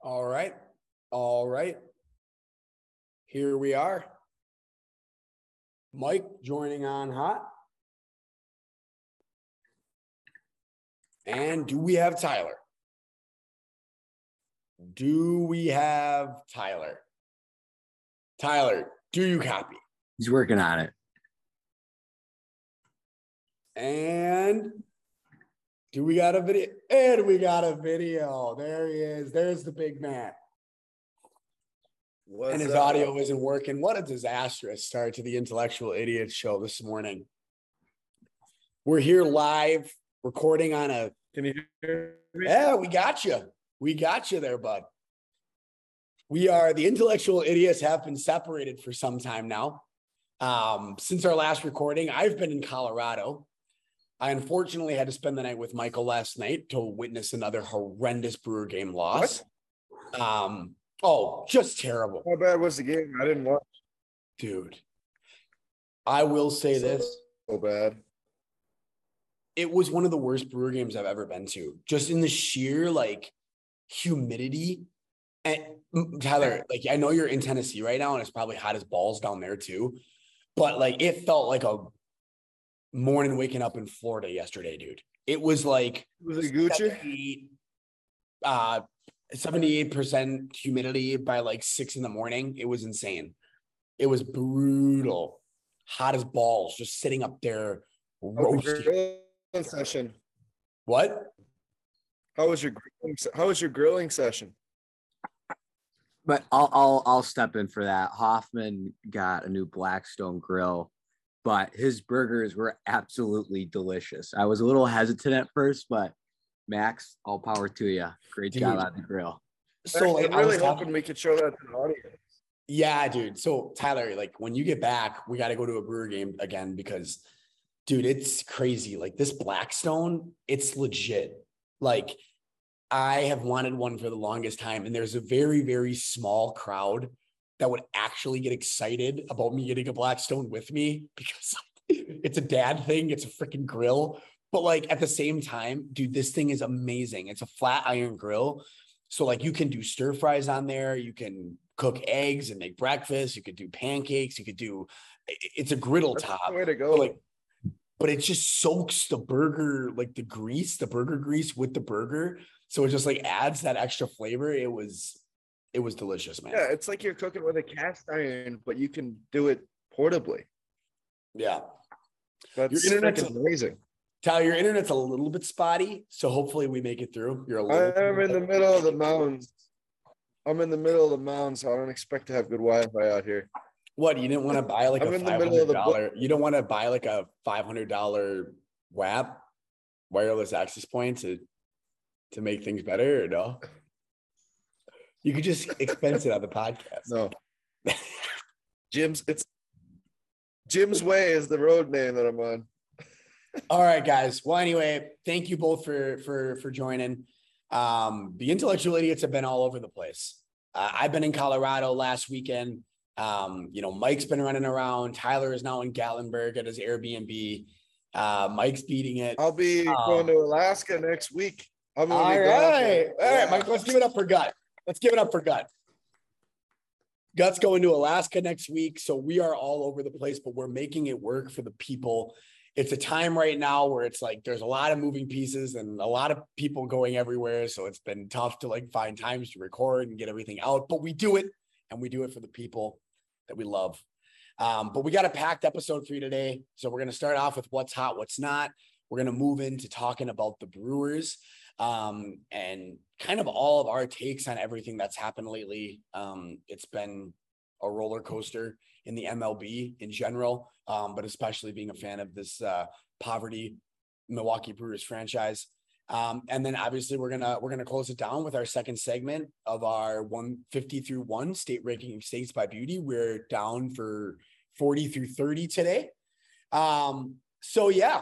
All right. All right. Here we are. Mike joining on hot. And do we have Tyler? Do we have Tyler? Tyler, do you copy? He's working on it. And do we got a video? And we got a video. There he is. There's the big man. What's and his up? audio isn't working. What a disastrous start to the Intellectual Idiot show this morning. We're here live, recording on a. Can you hear me? Yeah, we got you. We got you there, bud. We are the Intellectual Idiots have been separated for some time now. Um, since our last recording, I've been in Colorado. I unfortunately had to spend the night with Michael last night to witness another horrendous Brewer game loss. Um, oh, just terrible. How bad was the game? I didn't watch dude. I will say this: so bad. it was one of the worst brewer games I've ever been to. Just in the sheer like humidity. And mm, Tyler, like I know you're in Tennessee right now, and it's probably hot as balls down there too. But like it felt like a morning waking up in Florida yesterday, dude. It was like Was it Gucci? 78, uh 78% humidity by like six in the morning. It was insane. It was brutal. Hot as balls, just sitting up there How was your roasting. session? What? How was your grilling, how was your grilling session? But I'll I'll I'll step in for that. Hoffman got a new Blackstone grill, but his burgers were absolutely delicious. I was a little hesitant at first, but Max, all power to you. Great job on the grill. So like, I'm I was really talking- hoping we could show that to the audience. Yeah, dude. So Tyler, like when you get back, we got to go to a brewer game again because, dude, it's crazy. Like this Blackstone, it's legit. Like I have wanted one for the longest time, and there's a very, very small crowd that would actually get excited about me getting a Blackstone with me because it's a dad thing. It's a freaking grill. But like at the same time, dude, this thing is amazing. It's a flat iron grill. So like you can do stir fries on there, you can cook eggs and make breakfast, you could do pancakes, you could do it's a griddle That's top. way to But go. like but it just soaks the burger like the grease, the burger grease with the burger. So it just like adds that extra flavor. It was it was delicious, man. yeah, it's like you're cooking with a cast iron, but you can do it portably. yeah. That's your internet's amazing. Tyler, your internet's a little bit spotty, so hopefully we make it through. You're a little I'm in the middle of the mountains. I'm in the middle of the mountains, so I don't expect to have good Wi-Fi out here. What you didn't want to buy like I'm a five middle hundred of the dollar? You don't want to buy like a five hundred dollar WAP wireless access point to to make things better, or no? You could just expense it on the podcast. No, Jim's. It's Jim's Way is the road name that I'm on. All right, guys. Well, anyway, thank you both for for for joining. Um, the intellectual idiots have been all over the place. Uh, I've been in Colorado last weekend. Um, you know, Mike's been running around. Tyler is now in Gatlinburg at his Airbnb. Uh, Mike's beating it. I'll be Um, going to Alaska next week. I'm gonna All right. All right, Mike, let's give it up for Gut. Let's give it up for Gut. Gut's going to Alaska next week. So we are all over the place, but we're making it work for the people. It's a time right now where it's like there's a lot of moving pieces and a lot of people going everywhere. So it's been tough to like find times to record and get everything out, but we do it and we do it for the people that we love. Um, but we got a packed episode for you today. So we're going to start off with what's hot, what's not. We're going to move into talking about the Brewers um, and kind of all of our takes on everything that's happened lately. Um, it's been a roller coaster in the MLB in general, um, but especially being a fan of this uh, poverty Milwaukee Brewers franchise. Um, and then obviously we're gonna we're gonna close it down with our second segment of our 150 through one state ranking of states by beauty. We're down for 40 through 30 today. Um, so yeah,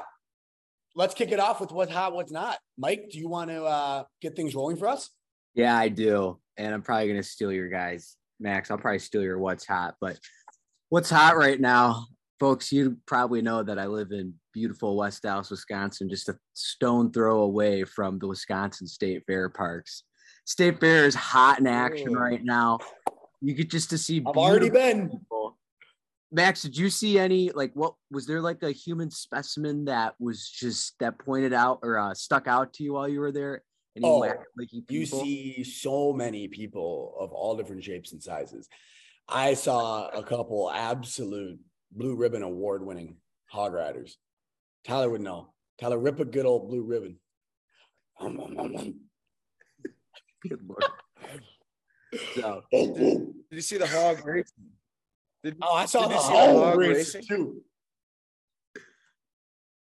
let's kick it off with what's hot, what's not. Mike, do you want to uh, get things rolling for us? Yeah, I do. And I'm probably gonna steal your guys. Max, I'll probably steal your what's hot, but what's hot right now? folks, you probably know that I live in beautiful West Allis, Wisconsin, just a stone throw away from the Wisconsin State Fair parks. State Fair is hot in action right now. You get just to see. I've already been. People. Max, did you see any like what was there like a human specimen that was just that pointed out or uh, stuck out to you while you were there? Any Oh, wacky You see so many people of all different shapes and sizes. I saw a couple absolute blue ribbon award winning hog riders. Tyler would know. Tyler, rip a good old blue ribbon. Um, um, um, um. Good lord. So Did you see the hog race? Did, Oh, I saw Did the you see the hog hog race. racing? too.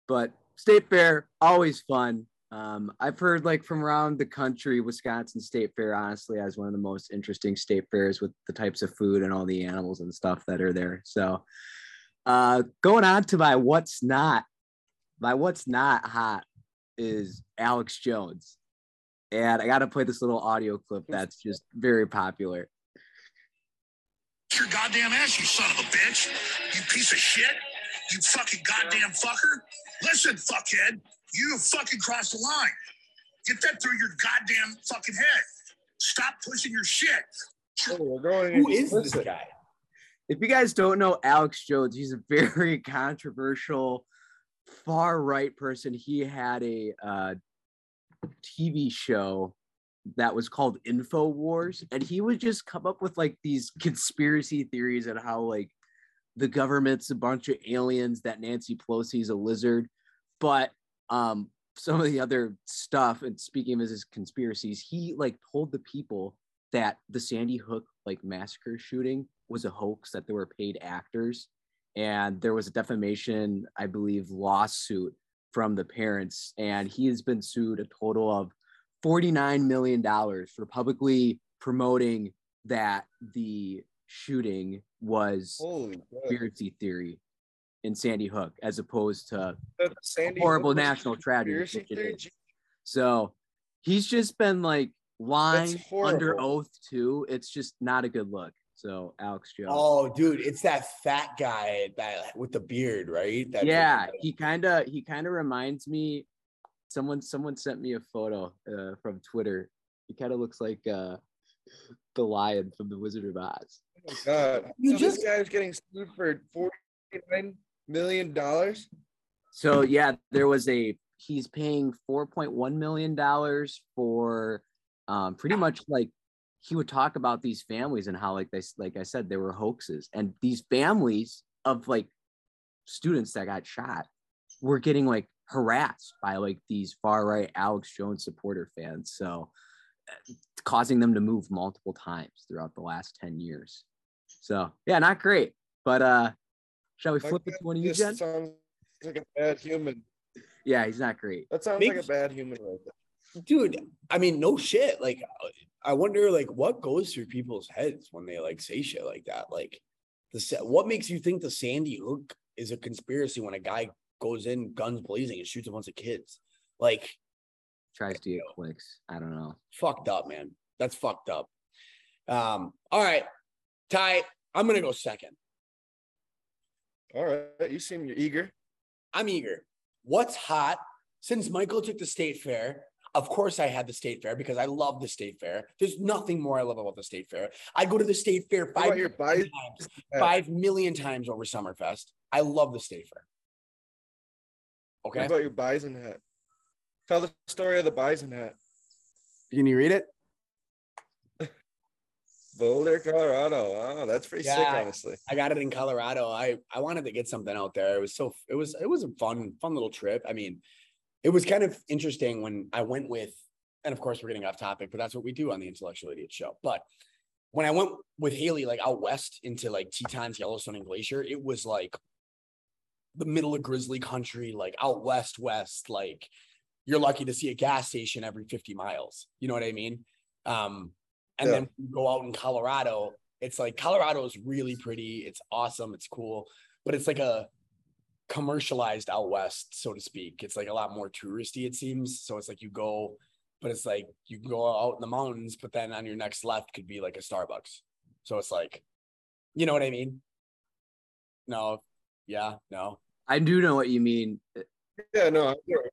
but state fair always fun. Um, i've heard like from around the country wisconsin state fair honestly has one of the most interesting state fairs with the types of food and all the animals and stuff that are there. So uh, going on to my what's not my what's not hot is alex jones. And i gotta play this little audio clip that's just very popular your goddamn ass, you son of a bitch. You piece of shit. You fucking goddamn fucker. Listen, fuckhead, you fucking crossed the line. Get that through your goddamn fucking head. Stop pushing your shit. Oh, we're going Who is this explicit. guy? if you guys don't know Alex Jones, he's a very controversial far right person. He had a uh, TV show that was called Info Wars, and he would just come up with like these conspiracy theories and how like the government's a bunch of aliens, that Nancy Pelosi's a lizard, but um some of the other stuff and speaking of his conspiracies he like told the people that the sandy hook like massacre shooting was a hoax that there were paid actors and there was a defamation i believe lawsuit from the parents and he has been sued a total of 49 million dollars for publicly promoting that the shooting was Holy God. conspiracy theory in sandy hook as opposed to horrible Hook national tragedy, so he's just been like lying under oath too. It's just not a good look. So alex jones. Oh, dude, it's that fat guy that with the beard, right? That yeah he kind of he kind of reminds me someone someone sent me a photo uh, from twitter he kind of looks like uh the lion from the wizard of oz Oh God. You so just- this guy's getting sued for 49 million? dollars. so yeah there was a he's paying 4.1 million dollars for um pretty much like he would talk about these families and how like they like i said they were hoaxes and these families of like students that got shot were getting like harassed by like these far right alex jones supporter fans so uh, causing them to move multiple times throughout the last 10 years so yeah not great but uh shall we My flip it to one of you jen sounds like a bad human. yeah he's not great That sounds like a bad human right there. dude i mean no shit like i wonder like what goes through people's heads when they like say shit like that like the sa- what makes you think the sandy hook is a conspiracy when a guy goes in guns blazing and shoots a bunch of kids like tries to get clicks. I don't know. fucked up man that's fucked up um all right ty i'm gonna go second All right. You seem you're eager. i'm eager what's hot since michael took the state fair of course I had the state fair because I love the state fair. There's nothing more I love about the state fair. I go to the state fair What five about your bison times, five million times over Summerfest. I love the state fair. What about your bison hat? Tell the story of the bison hat. Can you read it? Boulder, Colorado. Wow, that's pretty sick, honestly. I got it in Colorado. I I wanted to get something out there. It was so it was it was a fun fun little trip. I mean, it was kind of interesting when I went with, and of course we're getting off topic, but that's what we do on the Intellectual Idiot Show. But when I went with Haley like out west into like Tetons, Yellowstone, and Glacier, it was like the middle of grizzly country, like out west, west. Like you're lucky to see a gas station every 50 miles. You know what I mean? Um, and Yeah. then you go out in Colorado, it's like Colorado is really pretty. It's awesome. It's cool, but it's like a commercialized out west, so to speak. It's like a lot more touristy, it seems. So it's like you go, but it's like you can go out in the mountains, but then on your next left could be like a Starbucks. So it's like, you know what I mean? No, Yeah, no. I do know what you mean. Yeah, no, I'm sure.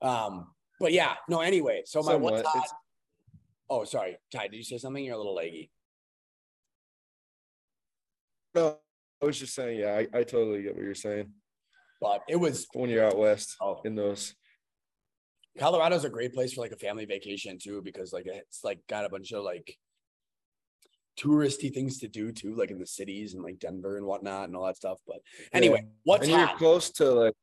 Um, but yeah, no, anyway. So my what's Somewhat. hot. It's- Oh, sorry. Ty, did you say something? You're a little leggy. no, I was just saying, yeah, I, I totally get what you're saying. But it was When you're out west oh in those, Colorado's a great place for like a family vacation too, because like it's like got a bunch of like touristy things to do too, like in the cities and like Denver and whatnot and all that stuff. But anyway, what's and you're close to like.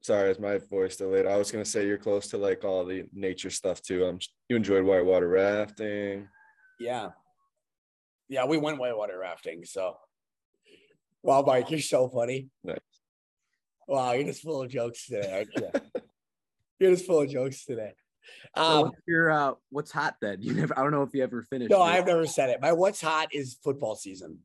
Sorry, is my voice delayed? I was gonna say you're close to like all the nature stuff too. Um, you enjoyed whitewater rafting. Yeah. Yeah, we went whitewater rafting. So wow, Mike, you're so funny. Nice. Wow, you're just full of jokes today, aren't you? you're just full of jokes today. So Um, what's your uh, what's hot then? You never. I don't know if you ever finished. no, it. I've never said it. My what's hot is football season.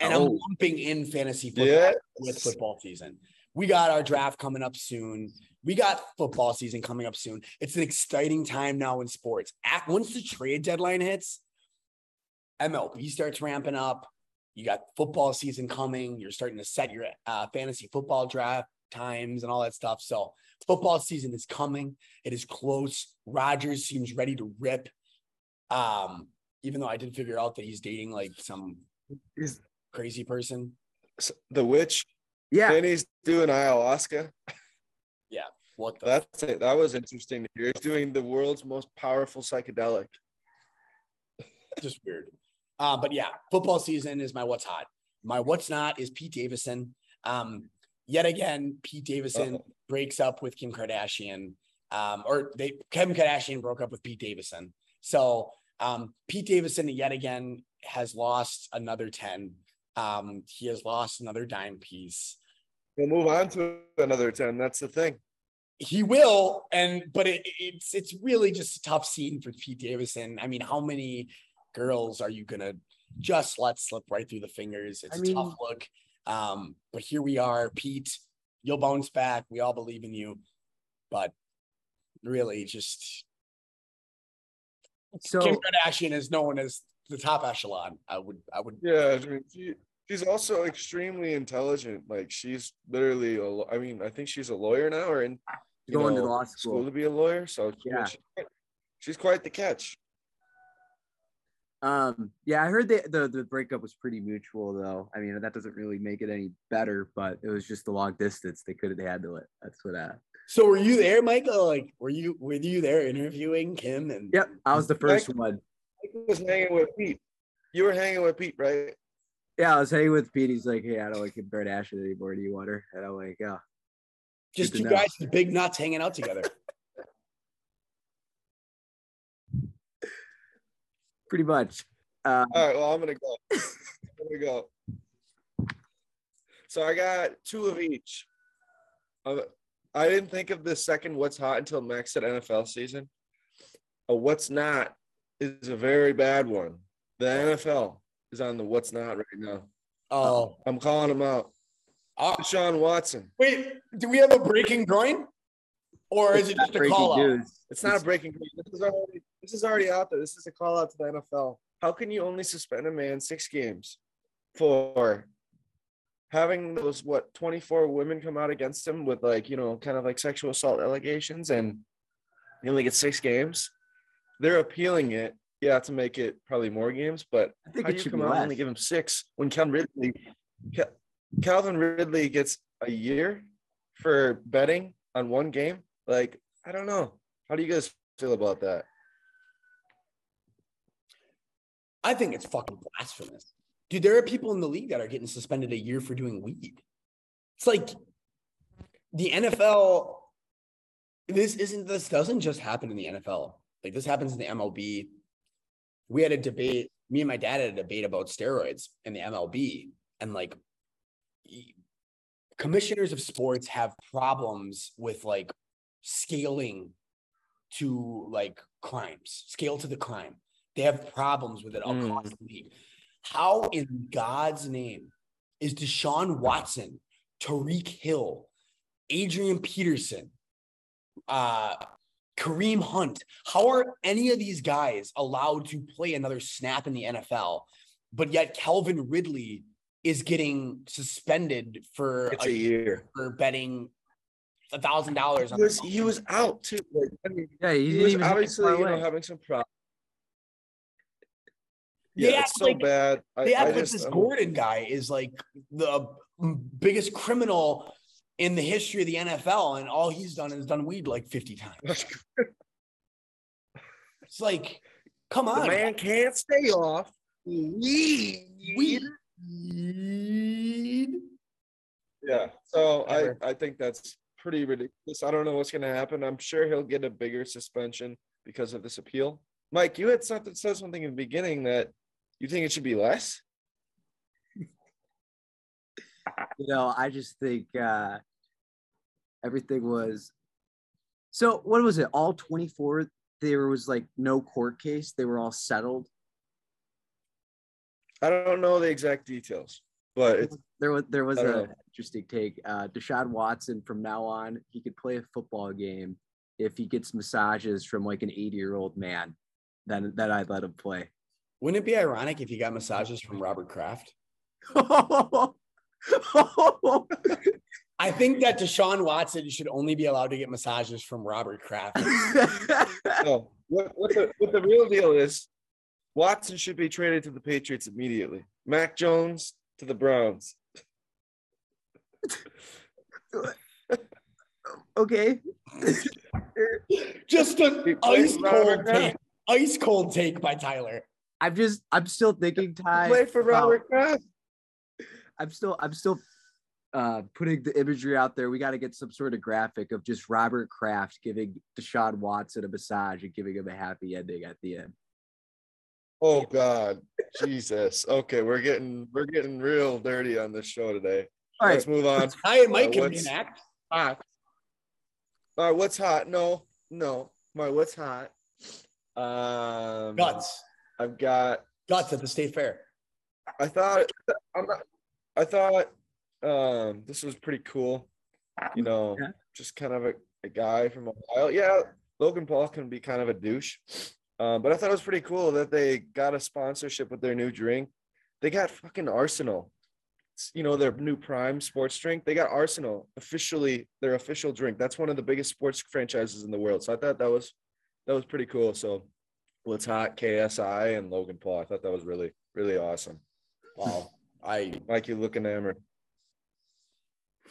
And I'm Oh. lumping in fantasy football Yeah, with football season. We got our draft coming up soon. We got football season coming up soon. It's an exciting time now in sports. At, once the trade deadline hits, MLB starts ramping up. You got football season coming. You're starting to set your uh, fantasy football draft times and all that stuff. So football season is coming. It is close. Rodgers seems ready to rip. Um, even though I did figure out that he's dating like some crazy person. the witch. Yeah. And he's doing ayahuasca. Yeah. What the That's it. That was interesting to hear. He's doing the world's most powerful psychedelic. just weird. Uh, but yeah, football season is my what's hot. My what's not is Pete Davidson. Um, yet again, Pete Davidson Uh-oh. breaks up with Kim Kardashian. Um, or they Kim Kardashian broke up with Pete Davidson. So um, Pete Davidson yet again has lost another 10. Um, he has lost another dime piece. We'll move on to another 10. That's the thing. he will and but it, it's it's really just a tough scene for Pete Davidson. I mean, how many girls are you gonna just let slip right through the fingers? It's I a tough look. Um, but here we are, Pete. You'll bounce back. We all believe in you. But really, just So Kim Kardashian is known as the top echelon. I would, I would. Yeah, I mean, she, she's also extremely intelligent. Like she's literally, a, law- I mean, I think she's a lawyer now, or in you Going to law school. to be a lawyer. So Yeah. she- she's quite the catch. Um, yeah, I heard the, the the breakup was pretty mutual though. I mean, that doesn't really make it any better, but it was just the long distance. They couldn't handle it. That's what uh So were you there, Michael? Like, were you were you there interviewing Kim? And Yep, I was the first one. I was hanging with Pete. You were hanging with Pete, right? Yeah, I was hanging with Pete. He's like, Hey, I don't like Kim Kardashian anymore. Do you want her? And I'm like, Yeah. just two guys big nuts hanging out together. Pretty much. Uh, All right, well, I'm gonna go. I'm gonna go. So I got two of each. Uh, I didn't think of the second what's hot until Max said NFL season. A what's not is a very bad one. The NFL is on the what's not right now. Oh, I'm calling him out. uh, Deshaun Watson. wait, do we have a breaking groin? Or is it just a breaking call out? news. It's not a breaking news. This is already this is already out there. This is a call out to the NFL. How can you only suspend a man six games for having those what 24 women come out against him with like you know kind of like sexual assault allegations and he only gets six games? They're appealing it, yeah, to make it probably more games, but I think how it you should come be out and only give him six when Calvin Ridley Cal- Calvin Ridley gets a year for betting on one game? Like, I don't know. How do you guys feel about that? I think it's fucking blasphemous. Dude, there are people in the league that are getting suspended a year for doing weed. It's like the NFL. This isn't this doesn't just happen in the NFL. Like this happens in the MLB. We had a debate, me and my dad had a debate about steroids in the MLB. And like commissioners of sports have problems with like scaling to like crimes, scale to the crime. They have problems with it Mm. across the league. How in God's name is Deshaun Watson, Tyreek Hill, Adrian Peterson, uh, Kareem Hunt? How are any of these guys allowed to play another snap in the NFL? But yet Calvin Ridley is getting suspended for It's a a year. for betting a thousand dollars. He was, he was out too. Like, I mean, Yeah, he, he was even hit the obviously you know having some problems. They Yeah, act it's so like- bad. I, They I act like just, this I'm- Gordon guy is like the biggest criminal in the history of the NFL, and all he's done is done weed like fifty times. It's like, come the on, man can't stay off. Weed. weed. Weed. Yeah. So Ever. I, I think that's pretty ridiculous. I don't know what's gonna happen. I'm sure he'll get a bigger suspension because of this appeal. Mike, you had something said something in the beginning that you think it should be less. you know, I just think uh everything was so what was it? All 24 there was like no court case, they were all settled. I don't know the exact details, but it's There was there was I a interesting take. Uh Deshaun Watson from now on, he could play a football game if he gets massages from like an 80 year old man. Then then I'd let him play. Wouldn't it be ironic if you got massages from Robert Kraft? I think that Deshaun Watson should only be allowed to get massages from Robert Kraft. no. What what the what the real deal is? Watson should be traded to the Patriots immediately. Mac Jones to the Browns. okay. Just an He plays ice Robert cold Kraft. take. Ice cold take by Tyler. I'm just I'm still thinking Ty. Play for about- Robert Kraft. I'm still I'm still uh putting the imagery out there. We got to get some sort of graphic of just Robert Kraft giving Deshaun Watson a massage and giving him a happy ending at the end. Oh God, Jesus. Okay, we're getting we're getting real dirty on this show today. All right. Let's move on. I and Mike Uh, can what's- reenact. Hot. All right, what's hot? No, no. My what's hot? Um, Guts. I've got. Guts at the state fair. I thought. I'm not. I thought. Um, this was pretty cool. You know, Yeah. just kind of a, a guy from Ohio. Yeah, Logan Paul can be kind of a douche. Um, but I thought it was pretty cool that they got a sponsorship with their new drink. They got fucking Arsenal. It's, You know, their new prime sports drink. They got Arsenal officially their official drink. That's one of the biggest sports franchises in the world. So I thought that was that was pretty cool. So what's hot, KSI and Logan Paul. I thought that was really, really awesome. Wow. I like you look enamored.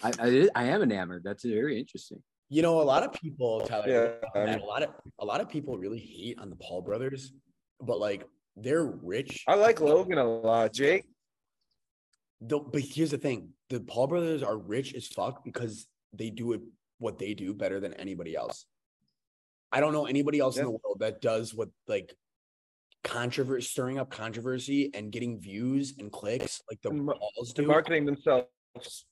I, I I am enamored. That's very interesting. you know a lot of people Tyler, Yeah, I that mean- a lot of a lot of people really hate on the Paul brothers, but like they're rich. I like Logan a lot. Jake, The, but here's the thing: the Paul brothers are rich as fuck because they do it what they do better than anybody else. I don't know anybody else in the world that does what like controversy, stirring up controversy and getting views and clicks like the And mar- Pauls and do. marketing themselves.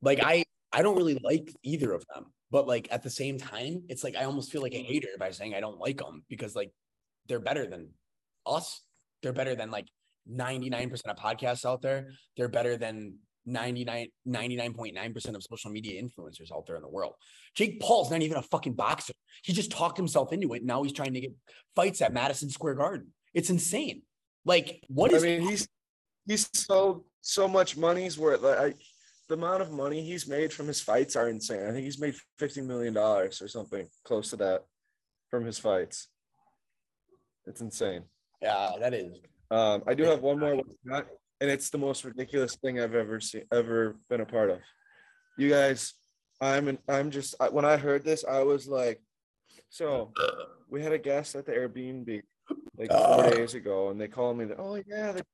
like I, I don't really like either of them, but like at the same time, it's like I almost feel like a mm-hmm. hater by saying I don't like them because like they're better than us. They're better than like 99% of podcasts out there. They're better than 99 99.9% of social media influencers out there in the world. Jake Paul's not even a fucking boxer. He just talked himself into it. And now he's trying to get fights at Madison Square Garden. It's insane. Like, what is I mean, he's he's sold so much money's worth. Like I, the amount of money he's made from his fights are insane. I think he's made fifty million dollars or something close to that from his fights. It's insane. yeah, that is Um, I do have one more, and it's the most ridiculous thing I've ever seen, ever been a part of. You guys, I'm, an, I'm just when I heard this, I was like, so we had a guest at the Airbnb like four Uh. days ago, and they called me. that, Oh yeah, the,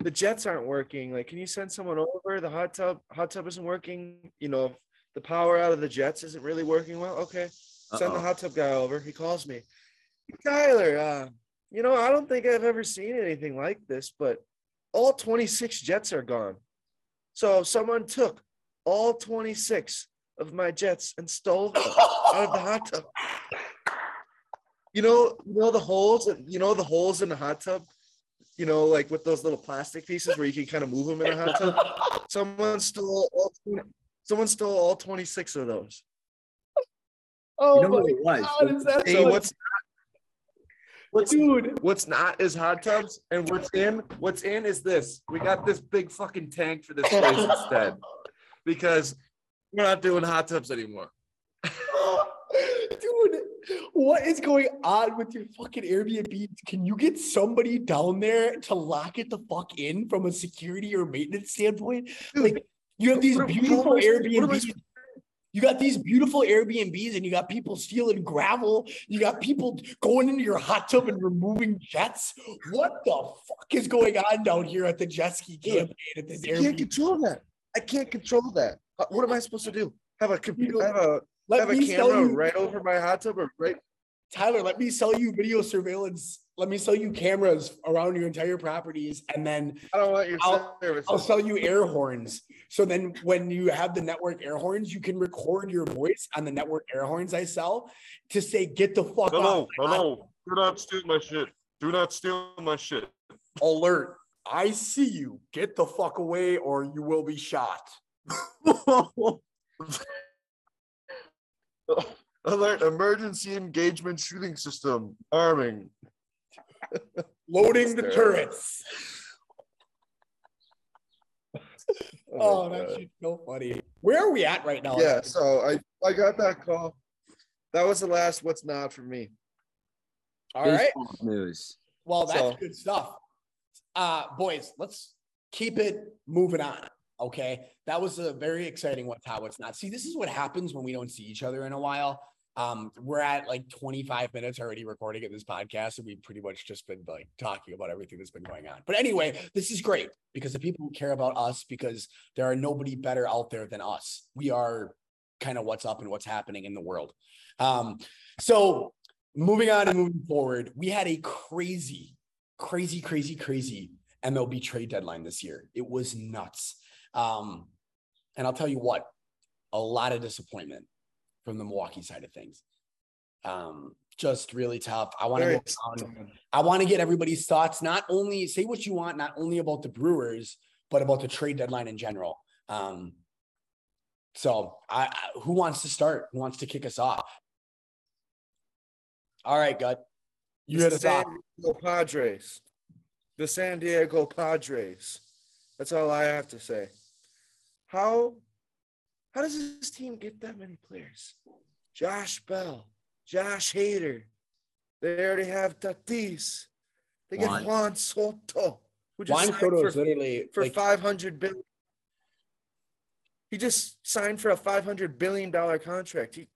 the jets aren't working. Like, can you send someone over? The hot tub, hot tub isn't working. You know, the power out of the jets isn't really working well. Okay, send the Uh-oh. hot tub guy over. He calls me, Tyler. Uh, you know, I don't think I've ever seen anything like this, but all 26 jets are gone. So someone took all 26 of my jets and stole them out of the hot tub. You know, you know the holes, you know the holes in the hot tub. You know, like with those little plastic pieces where you can kind of move them in a hot tub. Someone stole all 20 someone stole all 26 of those. Oh You know my what it was? God, is that So so what's What's Dude, what's not is hot tubs, and what's in what's in is this. We got this big fucking tank for this place instead, because we're not doing hot tubs anymore. dude, what is going on with your fucking Airbnb? Can you get somebody down there to lock it the fuck in from a security or maintenance standpoint? Dude, Like you have these what- beautiful am I- what Airbnbs. You got these beautiful Airbnbs and you got people stealing gravel. You got people going into your hot tub and removing jets. What the fuck is going on down here at the jet ski campaign at this I can't control that. I can't control that. Uh, What am I supposed to do? Have a computer? Have a Let have a me camera you, right over my hot tub or right? Tyler, let me sell you video surveillance. Let me sell you cameras around your entire properties, and then I don't want your I'll- service. I'll sell you air horns. So then when you have the network air horns, you can record your voice on the network air horns I sell to say, get the fuck Hello, off. hello. Do not steal my shit. Do not steal my shit. Alert. I see you. Get the fuck away or you will be shot. Alert! Emergency engagement shooting system arming. Loading the That's turrets. Oh, Oh, that shit's so funny. Where are we at right now? yeah. So I I got that call. That was the last. What's not for me? All right. News. Well, that's So- good stuff. Uh, boys, let's keep it moving on. Okay. That was a very exciting what's hot, what's not. See, this is what happens when we don't see each other in a while. Um, we're at like 25 minutes already recording at this podcast, and we've pretty much just been like talking about everything that's been going on. But anyway, this is great because the people who care about us, because there are nobody better out there than us. We are kind of what's up and what's happening in the world. Um, so moving on and moving forward, we had a crazy, crazy, crazy, crazy MLB trade deadline this year. It was nuts. Um, and I'll tell you what, a lot of disappointment from the Milwaukee side of things. Um, just really tough. I want to Very go down. I want to get everybody's thoughts. Not only say what you want, not only about the Brewers, but about the trade deadline in general. Um, so, I, I who wants to start? Who wants to kick us off? All right, Gut. You hit us San off. Diego Padres. The San Diego Padres. That's all I have to say. How how does this team get that many players? Josh Bell, Josh Hader. They already have Tatis. They get Juan. Juan Soto, who just Juan signed Soto for, literally for like, 500 billion. He just signed for a 500 billion dollar contract. He,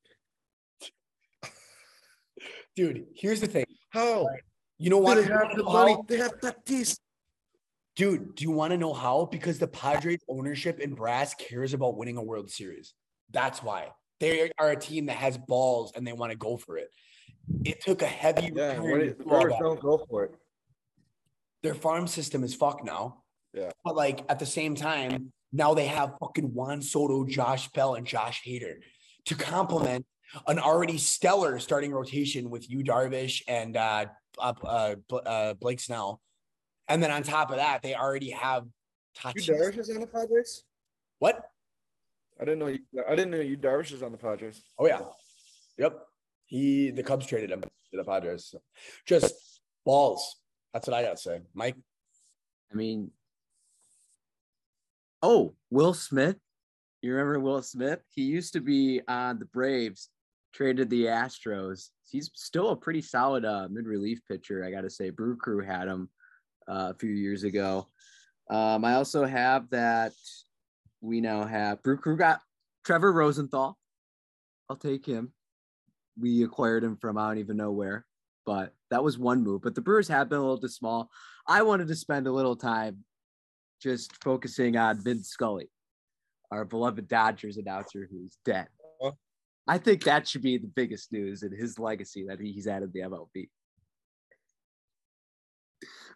dude. Here's the thing. how? You know what? they have the money? They have Tatis. Dude, do you want to know how? Because the Padres ownership and brass cares about winning a World Series. That's why they are a team that has balls and they want to go for it. It took a heavy Yeah, return what to do all Brewers that. don't go for it. Their farm system is fucked now. Yeah. But like at the same time, now they have fucking Juan Soto, Josh Bell, and Josh Hader to complement an already stellar starting rotation with Yu Darvish, and uh, uh, uh, uh, Blake Snell. And then on top of that, they already have Yu Darvish is on the Padres? What? I didn't know you. I didn't know Yu Darvish is on the Padres. Oh yeah. Yep. He the Cubs traded him to the Padres. So just balls. That's what I gotta say. Mike. I mean, oh, Will Smith. You remember Will Smith? He used to be on the Braves, traded the Astros. He's still a pretty solid uh, mid relief pitcher, I got to say. Brew Crew had him uh, a few years ago. Um, I also have that we now have Brew Crew got Trevor Rosenthal. I'll take him. We acquired him from I don't even know where, but that was one move. But the Brewers have been a little too small. I wanted to spend a little time just focusing on Vin Scully, our beloved Dodgers announcer who's dead. Oh. I think that should be the biggest news in his legacy that he's added the MLB.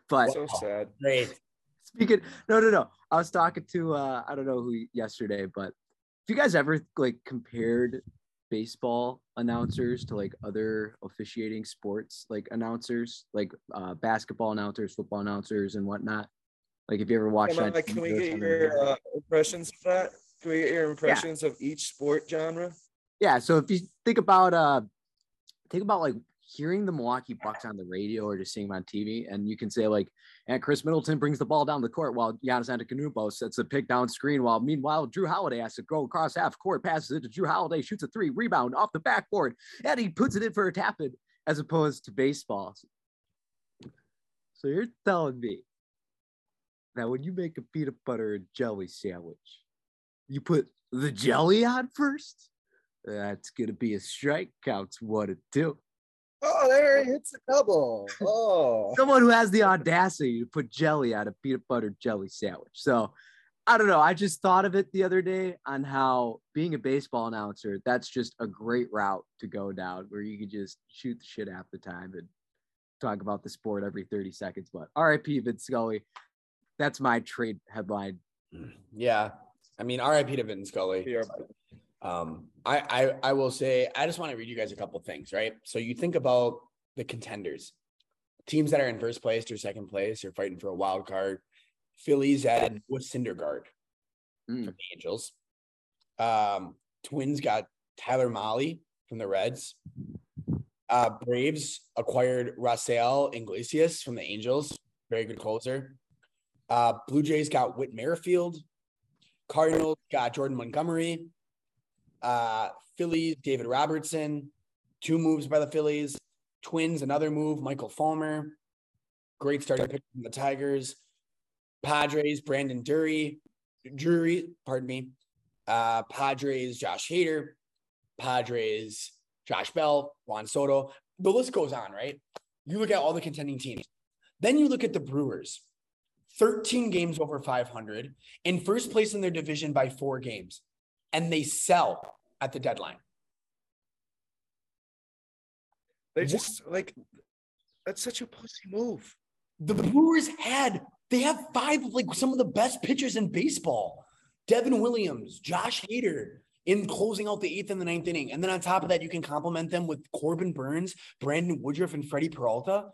But So sad. Great. speaking, no, no, no. I was talking to uh, I don't know who yesterday, but if you guys ever like compared baseball announcers to like other officiating sports like announcers, like uh, basketball announcers, football announcers, and whatnot. Like, if you ever watched Am I- that, can we get your uh, impressions of that? Can we get your impressions of each sport genre? yeah so if you think about uh think about like hearing the Milwaukee Bucks on the radio or just seeing them on TV, and you can say like, and Khris Middleton brings the ball down the court while Giannis Antetokounmpo sets a pick down screen. While meanwhile, Jrue Holiday has to go across half court, passes it to Jrue Holiday, shoots a three, rebound off the backboard, and he puts it in for a tap in, as opposed to baseball. So you're telling me that when you make a peanut butter and jelly sandwich, you put the jelly on first? That's gonna be a strike. Counts one and two. Oh, there he hits a double. Oh, Someone who has the audacity to put jelly on a peanut butter jelly sandwich. So I don't know. I just thought of it the other day on how being a baseball announcer, that's just a great route to go down where you can just shoot the shit half the time and talk about the sport every 30 seconds. But RIP Vin Scully. That's my trade headline. Mm, yeah. I mean, RIP to Vin Scully. Um, I, I I will say I just want to read you guys a couple things, right? So you think about the contenders, teams that are in first place or second place or fighting for a wild card. Phillies added with Syndergaard Mm. from the Angels. Um, Twins got Tyler Mahle from the Reds. Uh, Braves acquired Rafael Iglesias from the Angels, very good closer. Uh, Blue Jays got Whit Merrifield. Cardinals got Jordan Montgomery. Uh, Phillies, David Robertson. Two moves by the Phillies. Twins, another move, Michael Fulmer. Great starting pitcher from the Tigers. Padres, Brandon Drury. Drury, pardon me. Uh, Padres, Josh Hader. Padres, Josh Bell, Juan Soto. The list goes on, right? You look at all the contending teams. Then you look at the Brewers. 13 games over 500 in first place in their division by four games and they sell at the deadline they just like that's such a pussy move. the brewers had they have five of like some of the best pitchers in baseball devin williams josh hader in closing out the eighth and the ninth inning and then on top of that you can compliment them with corbin burnes brandon woodruff and freddie peralta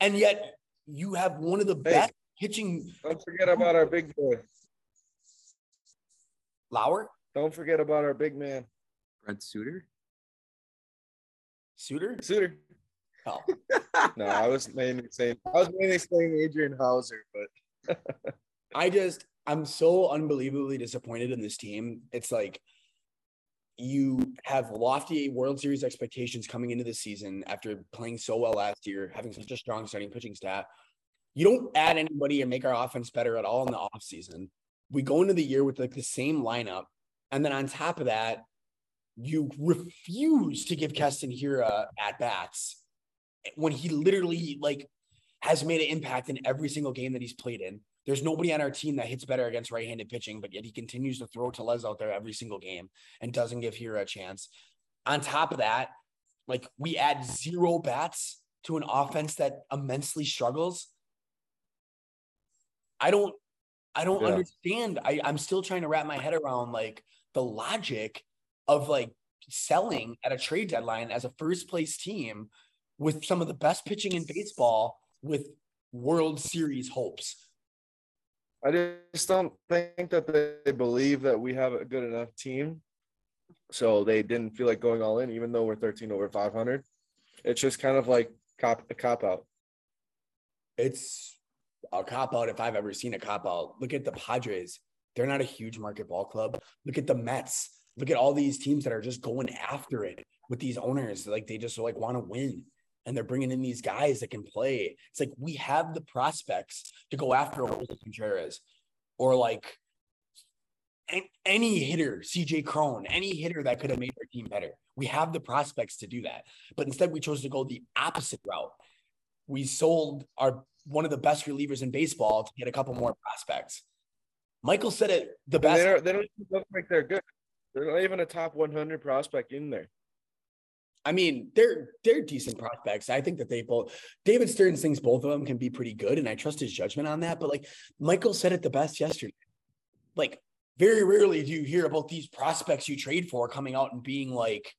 and yet you have one of the Hey. best pitching Don't forget about our big boy. lauer Don't forget about our big man, Brent Suter. suitor Suter. oh No, I was mainly saying I was mainly saying Adrian Houser, but I just I'm so unbelievably disappointed in this team. It's like you have lofty World Series expectations coming into the season after playing so well last year, having such a strong starting pitching staff. You don't add anybody and make our offense better at all in the offseason. We go into the year with like the same lineup. And then on top of that, you refuse to give Keston Hiura at bats when he literally like has made an impact in every single game that he's played in. There's nobody on our team that hits better against right-handed pitching, but yet he continues to throw Tellez out there every single game and doesn't give Hiura a chance. On top of that, like we add zero bats to an offense that immensely struggles. I don't I don't Yeah. understand. I, I'm still trying to wrap my head around like the logic of like selling at a trade deadline as a first place team with some of the best pitching in baseball with World Series hopes. I just don't think that they believe that we have a good enough team. So they didn't feel like going all in, even though we're 13 over 500. It's just kind of like cop a cop out. It's a cop out if I've ever seen a cop out. Look at the Padres. They're not a huge market ball club. Look at the Mets. Look at all these teams that are just going after it with these owners. Like they just like want to win. And they're bringing in these guys that can play. It's like we have the prospects to go after a Willson Contreras or like any hitter, CJ Cron, any hitter that could have made our team better. We have the prospects to do that. But instead, we chose to go the opposite route. We sold our one of the best relievers in baseball to get a couple more prospects. Michael said it the best. They don't, they don't even look like they're good. They're not even a top 100 prospect in there. I mean, they're they're decent prospects. I think that they both David Stearns thinks both of them can be pretty good, and I trust his judgment on that. But like Michael said it the best yesterday. Like, very rarely do you hear about these prospects you trade for coming out and being like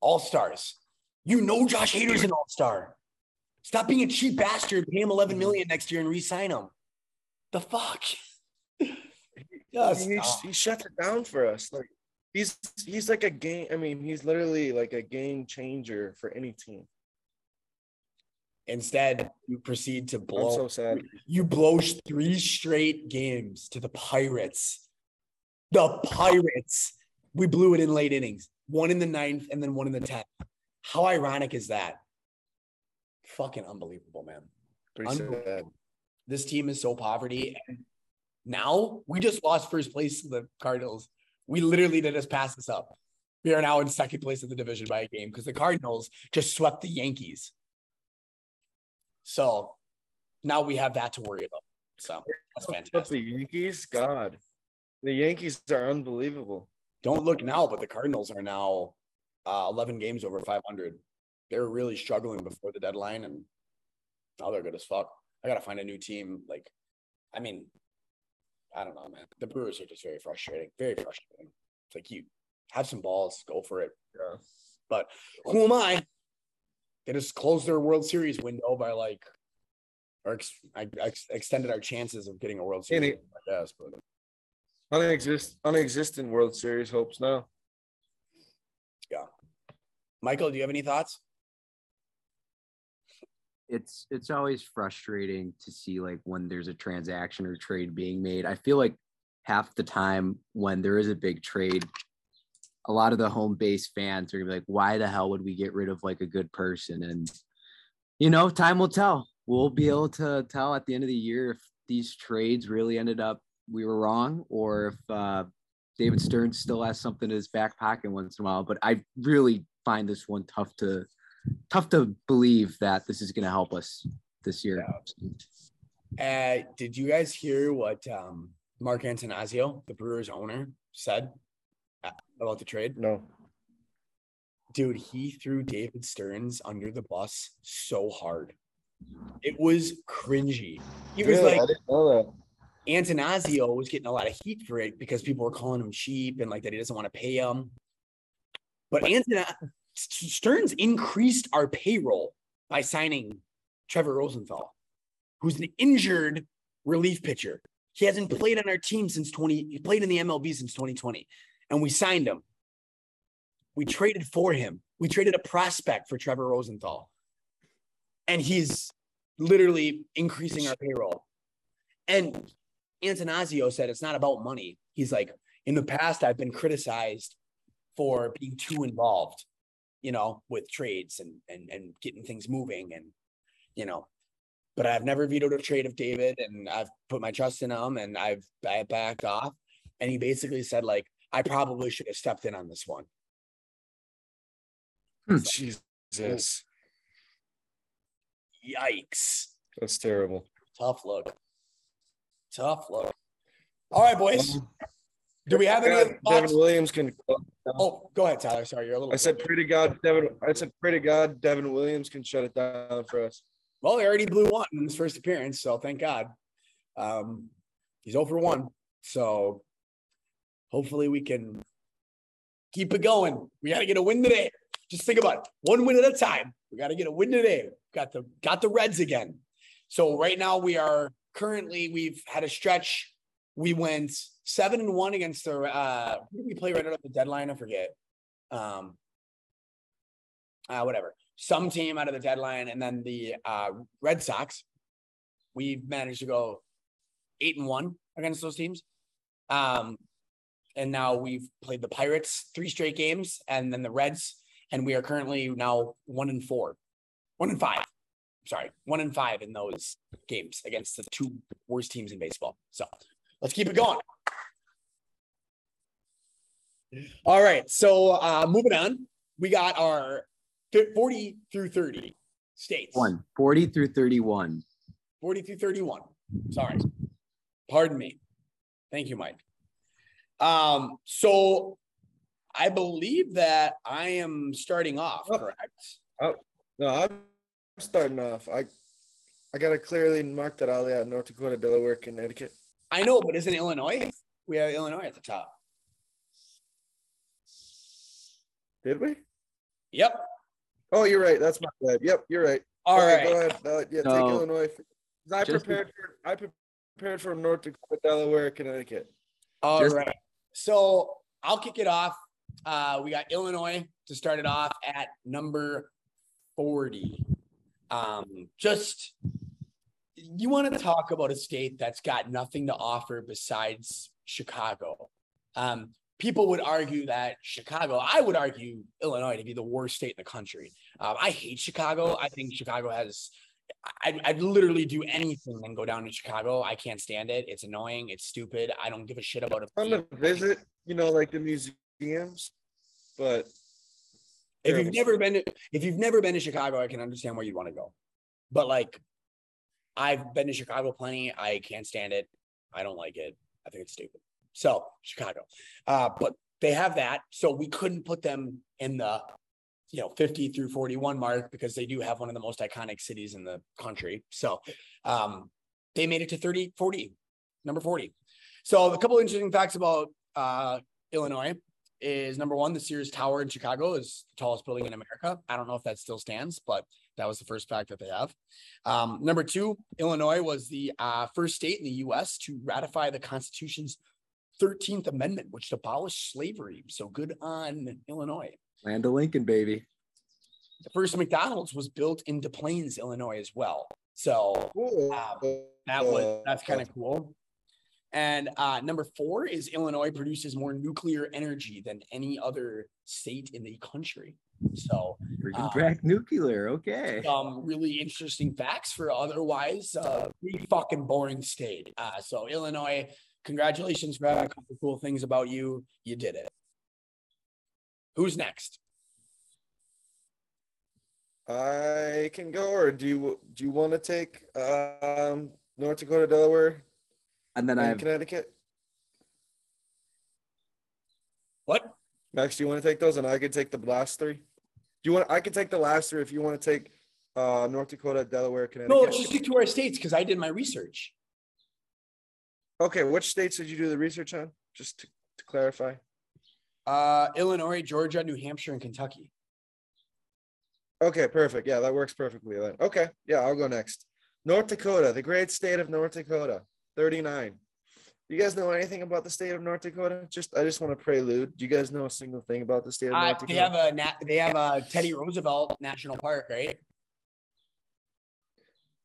all stars. You know Josh Hader's an all-star. Stop being a cheap bastard, pay him 11 million next year and re-sign him. The fuck? Just he, he shuts it down for us. Like he's he's like a game. I mean, he's literally like a game changer for any team. Instead, you proceed to I'm blow. so sad. you blow three straight games to the Pirates. The Pirates. We blew it in late innings. One in the ninth and then one in the tenth. How ironic is that? Fucking unbelievable, man. Pretty Unbelievable. sad. This team is so poverty. And now we just lost first place to the Cardinals. We literally did just pass this up. We are now in second place in the division by a game because the Cardinals just swept the Yankees. So now we have that to worry about. So that's fantastic. the Yankees, God, the Yankees are unbelievable. Don't look now, but the Cardinals are now uh, 11 games over 500. They were really struggling before the deadline, and now they're good as fuck. I gotta find a new team. Like, I mean, I don't know, man. The Brewers are just very frustrating. Very frustrating. It's like you have some balls, go for it. Yeah. But who am I? They just closed their World Series window by like, or ex- I, I ex- extended our chances of getting a World Series. it- I guess, but Unexist, unexistent World Series hopes now. Yeah. Michael, do you have any thoughts? It's it's always frustrating to see like when there's a transaction or trade being made. I feel like half the time when there is a big trade, a lot of the home base fans are gonna be like, why the hell would we get rid of like a good person? And you know, time will tell. We'll be able to tell at the end of the year if these trades really ended up we were wrong or if uh David Stearns still has something in his back pocket once in a while. But I really find this one tough to tough to believe that this is going to help us this year. Uh, did you guys hear what um, Mark Antanasio, the Brewers owner, said uh, about the trade? No. Dude, he threw David Stearns under the bus so hard. It was cringy. He was Really? like, I didn't know that. Antanasio was getting a lot of heat for it because people were calling him cheap and like that he doesn't want to pay him. But Antona- Stearns increased our payroll by signing Trevor Rosenthal, who's an injured relief pitcher. He hasn't played on our team since 20, he played in the MLB since 2020, and we signed him. We traded for him. We traded a prospect for Trevor Rosenthal. And he's literally increasing our payroll. And Antanasio said it's not about money. He's like, in the past, I've been criticized for being too involved, you know, with trades and and and getting things moving and you know, but I've never vetoed a trade of David and I've put my trust in him and I've I backed off. And he basically said, like, I probably should have stepped in on this one. Hmm. Jesus, Yikes. that's terrible. Tough look. Tough look. All right, boys. Um, Do we have any God, other thoughts? Devin Williams can. Oh, go ahead, Tyler. Sorry, you're a little. I said, pray to God, Devin. I said, pray to God, Devin Williams can shut it down for us. Well, he already blew one in his first appearance, so thank God. Um, he's over one, so hopefully we can keep it going. We got to get a win today. Just think about it. one win at a time. We got to get a win today. Got the got the Reds again. So right now we are currently we've had a stretch. We went seven and one against the uh who did we play right out of the deadline? I forget. Um uh whatever. Some team out of the deadline, and then the uh Red Sox. We've managed to go eight and one against those teams. Um and now we've played the Pirates three straight games, and then the Reds, and we are currently now one and four, one and five. Sorry, one and five in those games against the two worst teams in baseball. So let's keep it going. All right, so uh moving on, we got our 40 through 30 states. One 40 through 31. 40 through 31. Sorry. Pardon me. Thank you, Mike. Um, so I believe that I am starting off, Oh. correct? Oh, no, I'm starting off. I, I got to clearly mark that all out. North Dakota, Delaware, Connecticut. I know, but isn't Illinois? We have Illinois at the top. Did we? Yep. Oh, you're right. That's my bad. Yep, you're right. All Okay, right. Go ahead. Uh, yeah, take So- Illinois. 'Cause I prepared for I prepared for North Dakota, Delaware, Connecticut. All Just- right. So I'll kick it off. Uh, we got Illinois to start it off at number 40. Um, just you want to talk about a state that's got nothing to offer besides Chicago. Um, people would argue that Chicago, I would argue Illinois to be the worst state in the country. Um, I hate Chicago. I think Chicago has, I'd, I'd literally do anything and go down to Chicago. I can't stand it. It's annoying. It's stupid. I don't give a shit about it. Fun to visit, you know, like the museums, but If you've never been to, if you've never been to Chicago, I can understand where you'd want to go. But like I've been to Chicago plenty. I can't stand it. I don't like it. I think it's stupid. So Chicago. Uh, but they have that. So we couldn't put them in the you know 50 through 41 mark because they do have one of the most iconic cities in the country. So um they made it to 30, 40, number 40. So a couple interesting facts about uh Illinois is number one, the Sears Tower in Chicago is the tallest building in America. I don't know if that still stands, but that was the first fact that they have. Um, number two, Illinois was the uh, first state in the U.S. to ratify the Constitution's 13th Amendment, which abolished slavery. So good on Illinois. Land of Lincoln, baby. The first McDonald's was built in Des Plaines, Illinois, as well. So. Um, that was that's kind of cool. And uh, number four is Illinois produces more nuclear energy than any other state in the country. So Bringing Uh, back nuclear. Okay. some really interesting facts for otherwise uh, pretty fucking boring state. Uh, so Illinois, congratulations for having a couple cool things about you. You did it. Who's next? I can go, or do you do you want to take um North Dakota, Delaware, And then I and have Connecticut? What? Max, do you want to take those, and I could take the last three? Do you want? I can take the last three if you want to take uh North Dakota, Delaware, Connecticut. No, let's just stick to our states because I did my research. Okay, which states did you do the research on? Just to, to clarify. Uh, Illinois, Georgia, New Hampshire, and Kentucky. Okay, perfect. Yeah, that works perfectly then. Okay, yeah, I'll go next. North Dakota, the great state of North Dakota, 39. You guys know anything about the state of North Dakota? Just I just want to prelude. Do you guys know a single thing about the state of Uh, North they Dakota? have a nat- they have a Teddy Roosevelt National Park, right?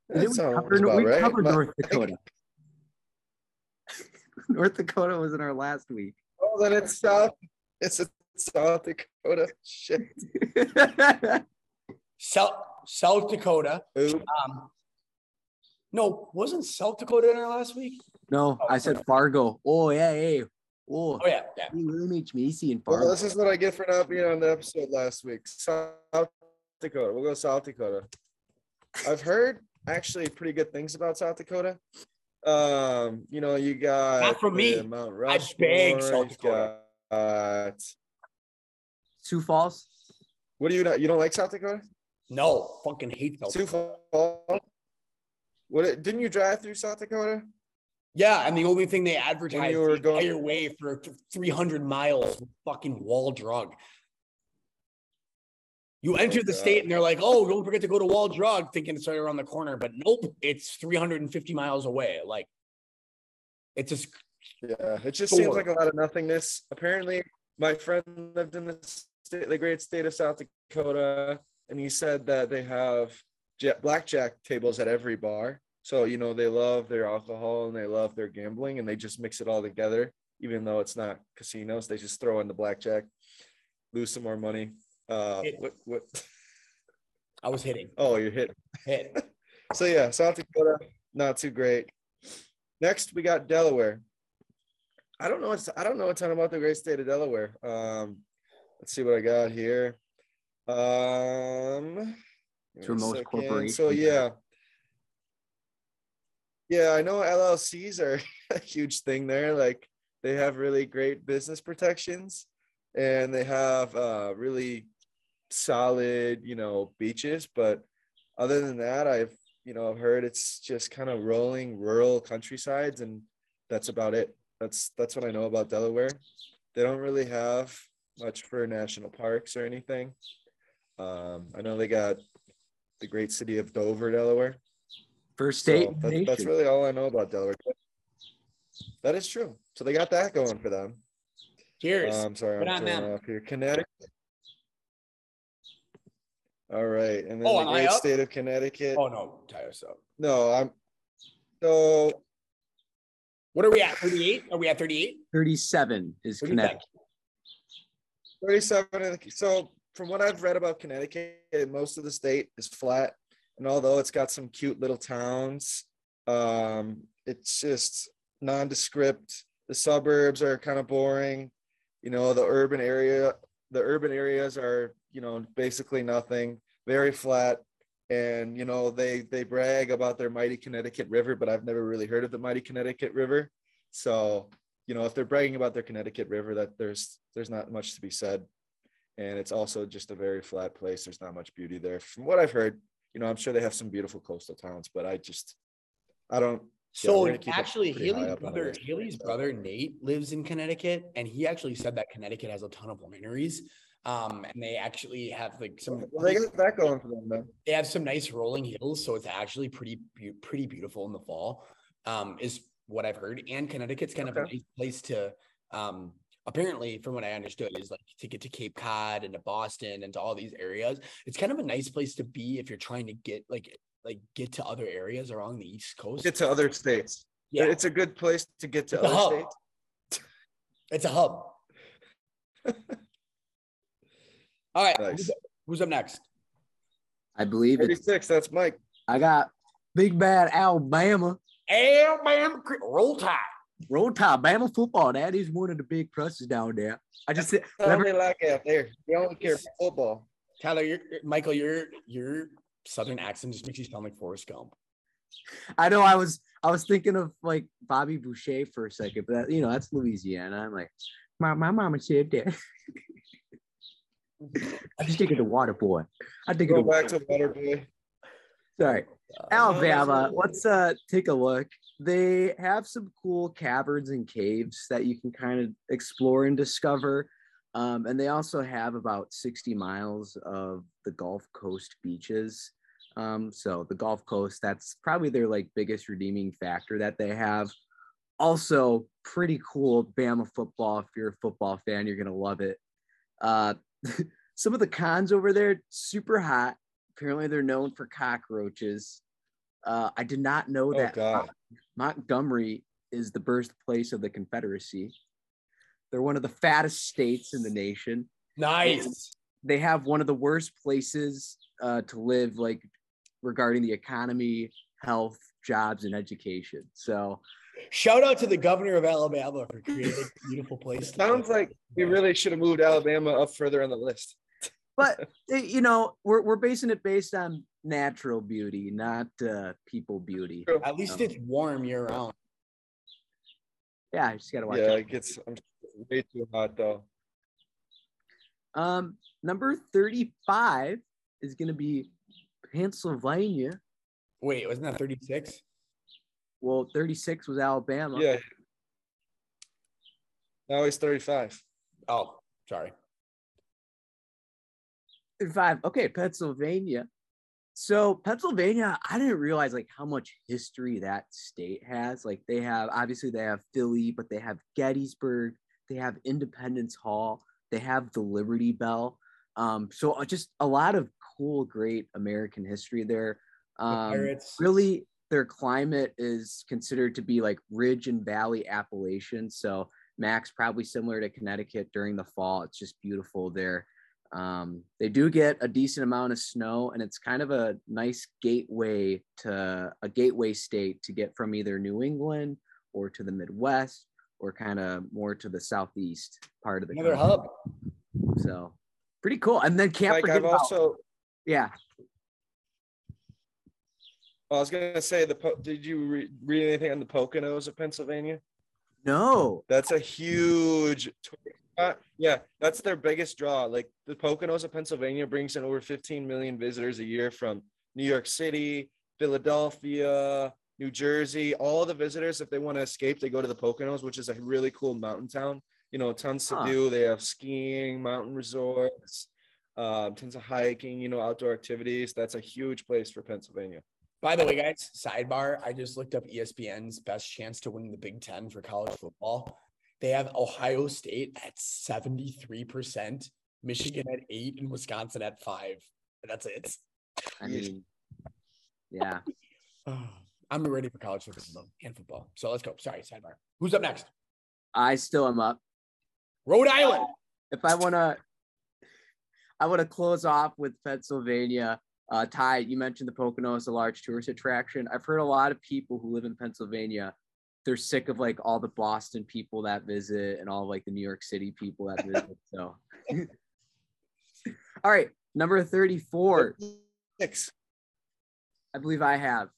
That Didn't we sounds cover, about we right. covered My- North Dakota. North Dakota was in our last week. Oh, then it's South. It's a South Dakota. Shit. South South Dakota. Ooh, Um, no, wasn't South Dakota in our last week? no, I said Fargo. Oh yeah, hey. Oh, Oh yeah, yeah. William H. Macy in Well, Fargo. this is what I get for not being on the episode last week. South Dakota. We'll go South Dakota. I've heard actually pretty good things about South Dakota. Um, you know, you got Not from me. the Mount I beg Rushmore. South Dakota. got- Sioux Falls. what do you not? You don't like South Dakota? No, fucking hate South. Sioux Dakota. Falls. What? Didn't you drive through South Dakota? Yeah, and the only thing they advertised the going- entire way for 300 miles fucking wall drug. You oh enter the God. state and they're like, "Oh, don't forget to go to Wall Drug," thinking it's right around the corner, but nope, it's 350 miles away. Like, it's just Yeah, it just Sure. seems like a lot of nothingness. Apparently, my friend lived in the state, the great state of South Dakota, and he said that they have blackjack tables at every bar. So you know they love their alcohol and they love their gambling, and they just mix it all together. Even though it's not casinos, they just throw in the blackjack, lose some more money. Uh, what? What? I was hitting Oh, you're hitting. hit. So yeah, South Dakota, not too great. Next, we got Delaware. I don't know. What's, I don't know a ton about the great state of Delaware. Um, let's see what I got here. Um, It's where give me a most second. corporations So yeah, yeah, I know LLCs are a huge thing there. Like they have really great business protections, and they have uh, really solid, you know, beaches. But other than that, I've you know I've heard it's just kind of rolling rural countrysides, and that's about it. That's that's what I know about Delaware. They don't really have much for national parks or anything. Um, I know they got the great city of Dover, Delaware. First state. So that's, that's really all I know about Delaware. That is true. So they got that going for them. Cheers. I'm sorry, Good I'm on throwing them. off here. Connecticut. All right, and then Oh, the great state of Connecticut. Oh no, tie us up. No, I'm. So What are we at? 38? Are we at 38? 37 is What do you think? Connecticut. 37. So from what I've read about Connecticut, most of the state is flat, and although it's got some cute little towns, um, it's just nondescript. The suburbs are kind of boring. You know, the urban area, the urban areas are, you know, basically nothing. Very flat. And you know, they they brag about their mighty Connecticut River, but I've never really heard of the mighty Connecticut River. So, you know, if they're bragging about their Connecticut River, that there's there's not much to be said. And it's also just a very flat place. There's not much beauty there. From what I've heard, you know, I'm sure they have some beautiful coastal towns, but I just I don't So we're gonna keep it actually, Haley's up on the brother, brother Nate lives in Connecticut, and he actually said that Connecticut has a ton of wineries. Um, and they actually have like some well, they got that going for them then. they have some nice rolling hills, so it's actually pretty pretty beautiful in the fall. Um, is what I've heard. And Connecticut's kind of a nice place to um apparently from what I understood is like to get to Cape Cod and to Boston and to all these areas. It's kind of a nice place to be if you're trying to get like like get to other areas along the East Coast. Get to other states. yeah, It's a good place to get to It's other hub. states. It's a hub. All right. Nice. Who's, who's up next? I believe it's 36, that's Mike. I got Big Bad Alabama. Alabama Roll Tide. Roll Tide, Bama football. That is one of the big pluses down there. I just said, That's remember, what they like out there. They only care for football. Tyler, you're, Michael, your your southern accent just makes you sound like Forrest Gump. I know I was I was thinking of like Bobby Boucher for a second, but that, you know that's Louisiana. I'm like, my my mama said that. I just think of the water boy. I think Go of the back to water boy. sorry. Uh, Alabama, let's uh take a look. They have some cool caverns and caves that you can kind of explore and discover. Um, and they also have about 60 miles of the Gulf Coast beaches. Um, so the Gulf Coast, that's probably their like biggest redeeming factor that they have. Also, pretty cool Bama football. If you're a football fan, you're gonna love it. Uh, some of the cons over there, super hot. Apparently, they're known for cockroaches. Uh, I did not know Oh, that God. Montgomery is the birthplace of the Confederacy. They're one of the fattest states in the nation. Nice. They have one of the worst places uh, to live, like regarding the economy, health, jobs, and education. So, Shout out to the governor of Alabama for creating a beautiful place. to Sounds live. like we really should have moved Alabama up further on the list. but you know, we're we're basing it based on natural beauty, not uh, people beauty. At least it's warm year round. Yeah, I just gotta watch Yeah, out. it gets I'm way too hot though. Um, number thirty-five is gonna be Pennsylvania. Wait, wasn't that 36? Well, thirty-six was Alabama. Yeah. Now he's 35. Oh, sorry. 35. Okay, Pennsylvania. So Pennsylvania, I didn't realize like how much history that state has. Like they have obviously they have Philly, but they have Gettysburg, they have Independence Hall, they have the Liberty Bell. Um, so uh, just a lot of cool, great American history there. Um, Pirates. really their climate is considered to be like ridge and valley Appalachian so max probably similar to connecticut during the fall it's just beautiful there um, they do get a decent amount of snow and it's kind of a nice gateway to a gateway state to get from either new england or to the midwest or kind of more to the southeast part of the Another country. hub. so pretty cool and then can't Like forget I've about, also yeah I was gonna say the po- did you re- read anything on the Poconos of Pennsylvania? no That's a huge tourist Yeah, that's their biggest draw. Like the Poconos of Pennsylvania brings in over 15 million visitors a year from New York City, Philadelphia, New Jersey. All the visitors, if they want to escape, they go to the Poconos, which is a really cool mountain town. You know, tons to Huh. do. They have skiing, mountain resorts, um, tons of hiking. You know, outdoor activities. That's a huge place for Pennsylvania. By the way, guys, sidebar, I just looked up ESPN's best chance to win the Big Ten for college football. They have Ohio State at 73%, Michigan at eight, and Wisconsin at five. That's it. I mean, yeah. I'm ready for college football and football. So let's go. Sorry, sidebar. Who's up next? I still am up. Rhode Island. If I want to, I want to close off with Pennsylvania. Uh, Ty, you mentioned the Poconos, a large tourist attraction. I've heard a lot of people who live in Pennsylvania, they're sick of like all the Boston people that visit and all like the New York City people that visit. So, all right, number 34. Six. I believe I have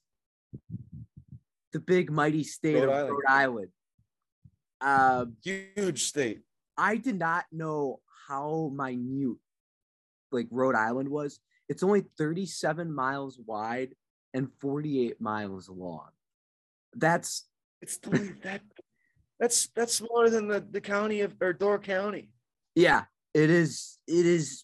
the big mighty state Rhode of Island. Rhode Island. Um, Huge state. I did not know how minute like Rhode Island was. It's only 37 miles wide and 48 miles long. That's It's that. That's that's smaller than the, the county of or Door County. yeah, it is it is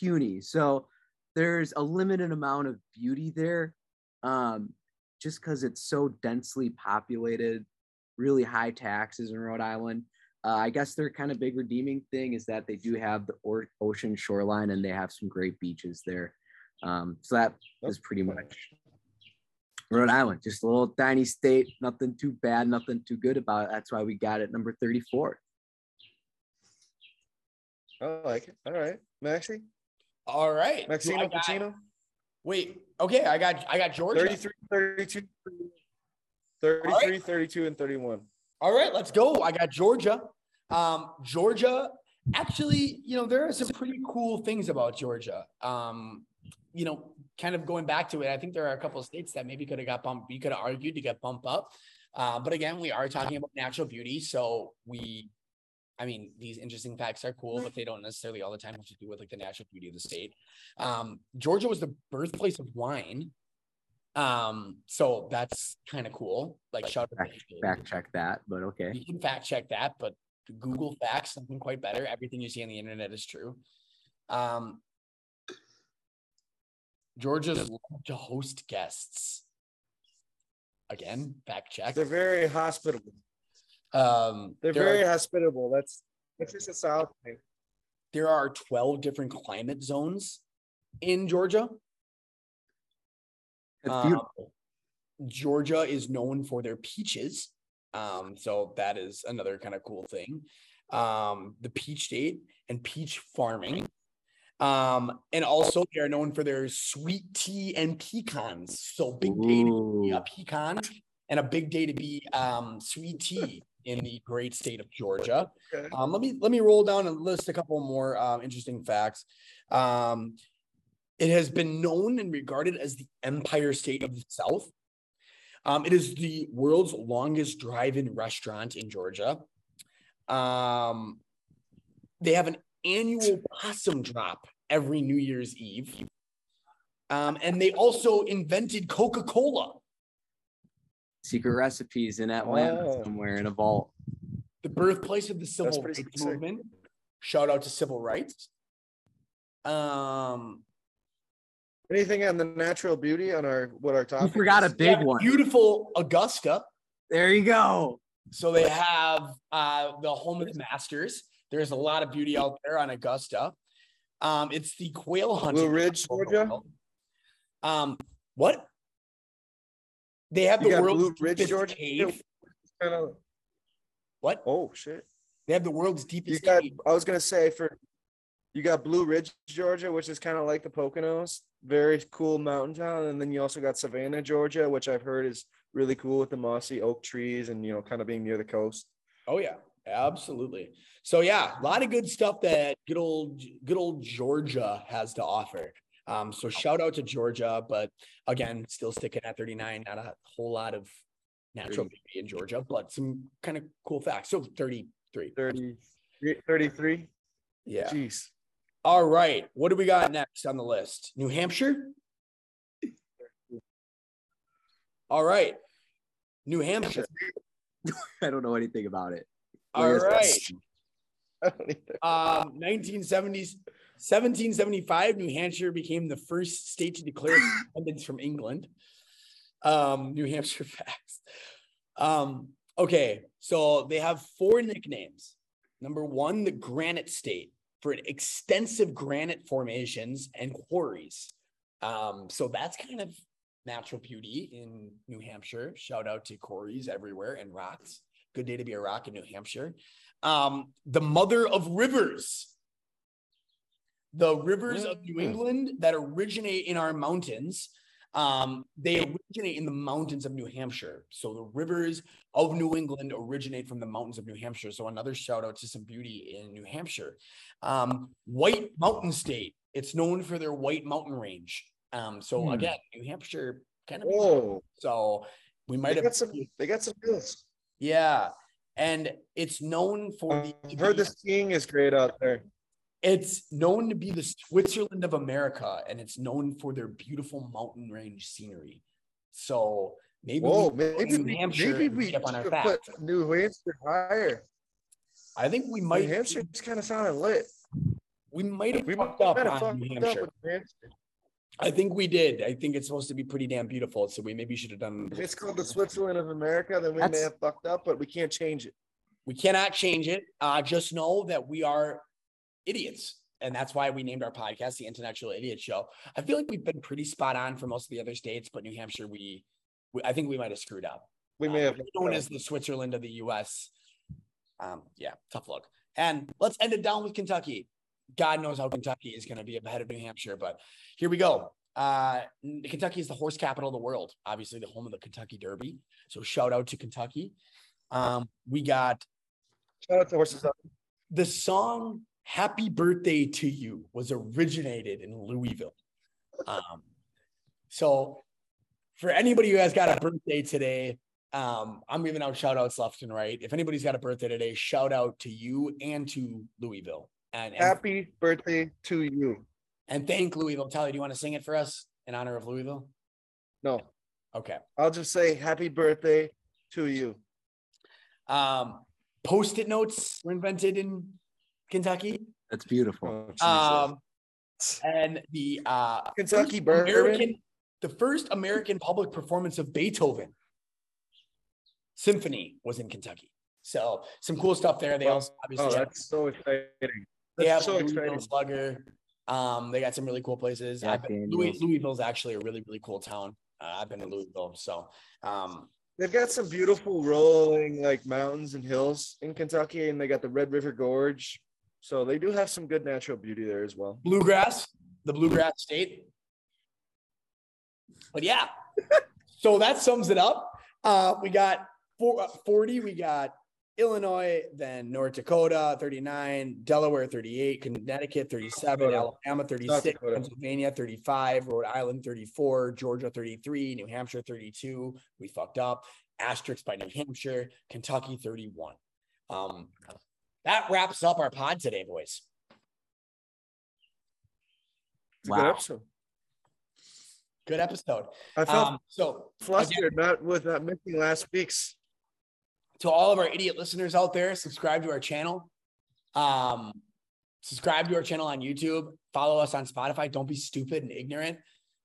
puny. So there's a limited amount of beauty there. Um just because it's so densely populated, really high taxes in Rhode Island. Uh, I guess their kind of big redeeming thing is that they do have the or- ocean shoreline and they have some great beaches there. Um, so that is pretty much Rhode Island, just a little tiny state, nothing too bad, nothing too good about it. That's why we got it number 34. I like it. All right, Maxi, All right. So I Maxino, got- Pacino, Wait. Okay. I got I got Georgia. 33, 32, 33, 32, and 31. All right, let's go. I got Georgia. Um, Georgia, actually, you know, there are some pretty cool things about Georgia. Um, you know, kind of going back to it, I think there are a couple of states that maybe could have got bumped, you could have argued to get bumped up. Uh, but again, we are talking about natural beauty. So we, I mean, these interesting facts are cool, but they don't necessarily all the time have to do with like the natural beauty of the state. Um, Georgia was the birthplace of wine. Um, so that's kind of cool. Like shout out to Fact, fact check that, but okay. you can fact check that, but Google facts something quite better. Everything you see on the internet is true. Um, Georgia's love to host guests. Again, fact check. They're very hospitable. Um, They're there, very are, hospitable. That's that's just a South thing. there are 12 different climate zones in Georgia. It's Um, beautiful. Georgia is known for their peaches. Um, so that is another kind of cool thing. Um, the peach state and peach farming. Um, and also they are known for their sweet tea and pecans. So big day to be a pecan and a big day to be um sweet tea in the great state of Georgia. Okay. Um, let me let me roll down and list a couple more um, interesting facts. Um, it has been known and regarded as the Empire State of the South. Um, it is the world's longest drive-in restaurant in Georgia. Um, they have an annual possum drop every New Year's Eve. Um, and they also invented Coca-Cola, Secret recipes in Atlanta Oh. somewhere in a vault. the birthplace of the civil rights sick. movement. Shout out to civil rights. Um, Anything on the natural beauty on our what our You topic? forgot a big yeah, one. Beautiful Augusta. There you go. So they have uh, the home of the masters. There's a lot of beauty out there on Augusta. Um, it's the quail hunting. Blue Ridge, Georgia. Um, what? They have You the world's Blue Ridge, deepest Georgia. cave. Kind of. What? Oh shit! They have the world's You deepest got. cave. I was gonna say for. You got Blue Ridge, Georgia, which is kind of like the Poconos, very cool mountain town, and then you also got Savannah, Georgia, which I've heard is really cool with the mossy oak trees and you know kind of being near the coast. Oh yeah, absolutely. So yeah, a lot of good stuff that good old good old Georgia has to offer. Um, so shout out to Georgia, but again, still sticking at 39. Not a whole lot of natural beauty in Georgia, but some kind of cool facts. So 33. 30, 33. Yeah. Jeez. All right. What do we got next on the list? New Hampshire. All right. New Hampshire. I don't know anything about it. All right. this? I don't. Um, 1970s, 1775, New Hampshire became the first state to declare independence from England. Um, New Hampshire facts. Um, okay, so they have four nicknames. Number one, the Granite State. for extensive granite formations and quarries. Um, so that's kind of natural beauty in New Hampshire. Shout out to quarries everywhere and rocks. Good day to be a rock in New Hampshire. Um, the mother of rivers. The rivers of New Mm. England that originate in our mountains. Um, they originate in the mountains of New Hampshire. So the rivers of New England originate from the mountains of New Hampshire. So another shout out to some beauty in New Hampshire. Um, White Mountain State. It's known for their White Mountain Range. Um, so Hmm. again, New Hampshire kind of. Whoa, So we might they have. got some. They got some hills. Yeah, and it's known for the. I've heard the skiing is great out there. It's known to be the Switzerland of America, and it's known for their beautiful mountain range scenery. So maybe Whoa, to maybe New Hampshire maybe we skip on our put New Hampshire higher. I think we might. New. Hampshire just kind of sounded lit. We might have We fucked might up have on fucked New up Hampshire. with New Hampshire. I think we did. I think it's supposed to be pretty damn beautiful. So we maybe should have done. If it's called the Switzerland of America, then we may have fucked up, but we can't change it. We cannot change it. Uh, just know that we are idiots. And that's why we named our podcast the Intellectual Idiot Show. I feel like we've been pretty spot on for most of the other states, but New Hampshire, we, we I think we might have screwed up. We may Uh, have known as the Switzerland of the US. Um, yeah, tough look. And let's end it down with Kentucky. God knows how Kentucky is going to be ahead of New Hampshire, but here we go. Uh, Kentucky is the horse capital of the world, obviously the home of the Kentucky Derby. So shout out to Kentucky. Um, we got shout out to horses. The song Happy Birthday to You was originated in Louisville. Um, so for anybody who has got a birthday today, um, I'm giving out shout outs left and right. If anybody's got a birthday today, shout out to you and to Louisville. And and, Happy birthday to you. and thank Louisville. Tyler, do you want to sing it for us in honor of Louisville? No, Okay. I'll just say happy birthday to you. Um, post-it notes were invented in Kentucky. That's beautiful. Oh, Um, and the uh Kentucky first bourbon. American, the first American public performance of Beethoven symphony was in Kentucky. So some cool stuff there. They also obviously oh, that's so exciting. They have That's so Louisville. Slugger. Um, they got some really cool places. Jack I've been, Louis, Daniels. Louisville is actually a really really cool town. Uh, I've been to Louisville, so um, They've got some beautiful rolling like mountains and hills in Kentucky, and they got the Red River Gorge. So they do have some good natural beauty there as well. bluegrass, the bluegrass state. But yeah, so that sums it up. Uh, we got four, uh, 40, we got Illinois, then North Dakota 39, Delaware 38, Connecticut 37, Dakota. Alabama 36, Pennsylvania 35, Rhode Island 34, Georgia 33, New Hampshire 32. We fucked up. Asterisk by New Hampshire, Kentucky 31. Um, that wraps up our pod today, boys. It's a good Wow. episode. Good episode. I felt Um, so flustered not with not missing last week's. To all of our idiot listeners out there, subscribe to our channel. Um, subscribe to our channel on YouTube. Follow us on Spotify. Don't be stupid and ignorant.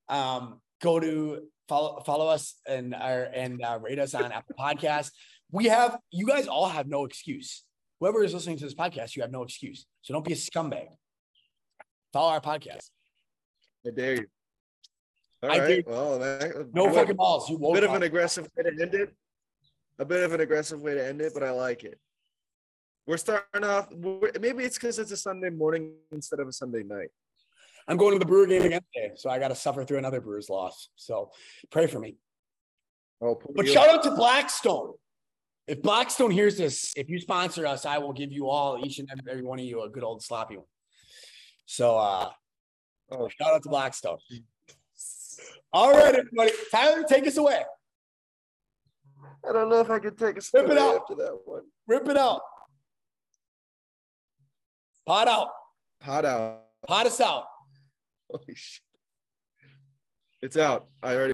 Um, go to follow follow us and our and uh, rate us on Apple Podcasts. We have you guys all have no excuse. Whoever is listening to this podcast, you have no excuse. So don't be a scumbag. Follow our podcast. I dare you. All I right. Well, that, No fucking balls. You bit of an aggressive way to end it. A bit of an aggressive way to end it, but I like it. We're starting off. we're- Maybe it's because it's a Sunday morning instead of a Sunday night. I'm going to the Brewer game again today, so I got to suffer through another Brewers loss. So pray for me. Oh, But shout out to Blackstone. If Blackstone hears this, if you sponsor us, I will give you all, each and every one of you, a good old sloppy one. So uh Oh. shout out to Blackstone. All right, everybody. Tyler, take us away. I don't know if I could take a step it after that one. Rip it out. Pot out. Pot out. Pot us out. Holy shit. It's out. I already.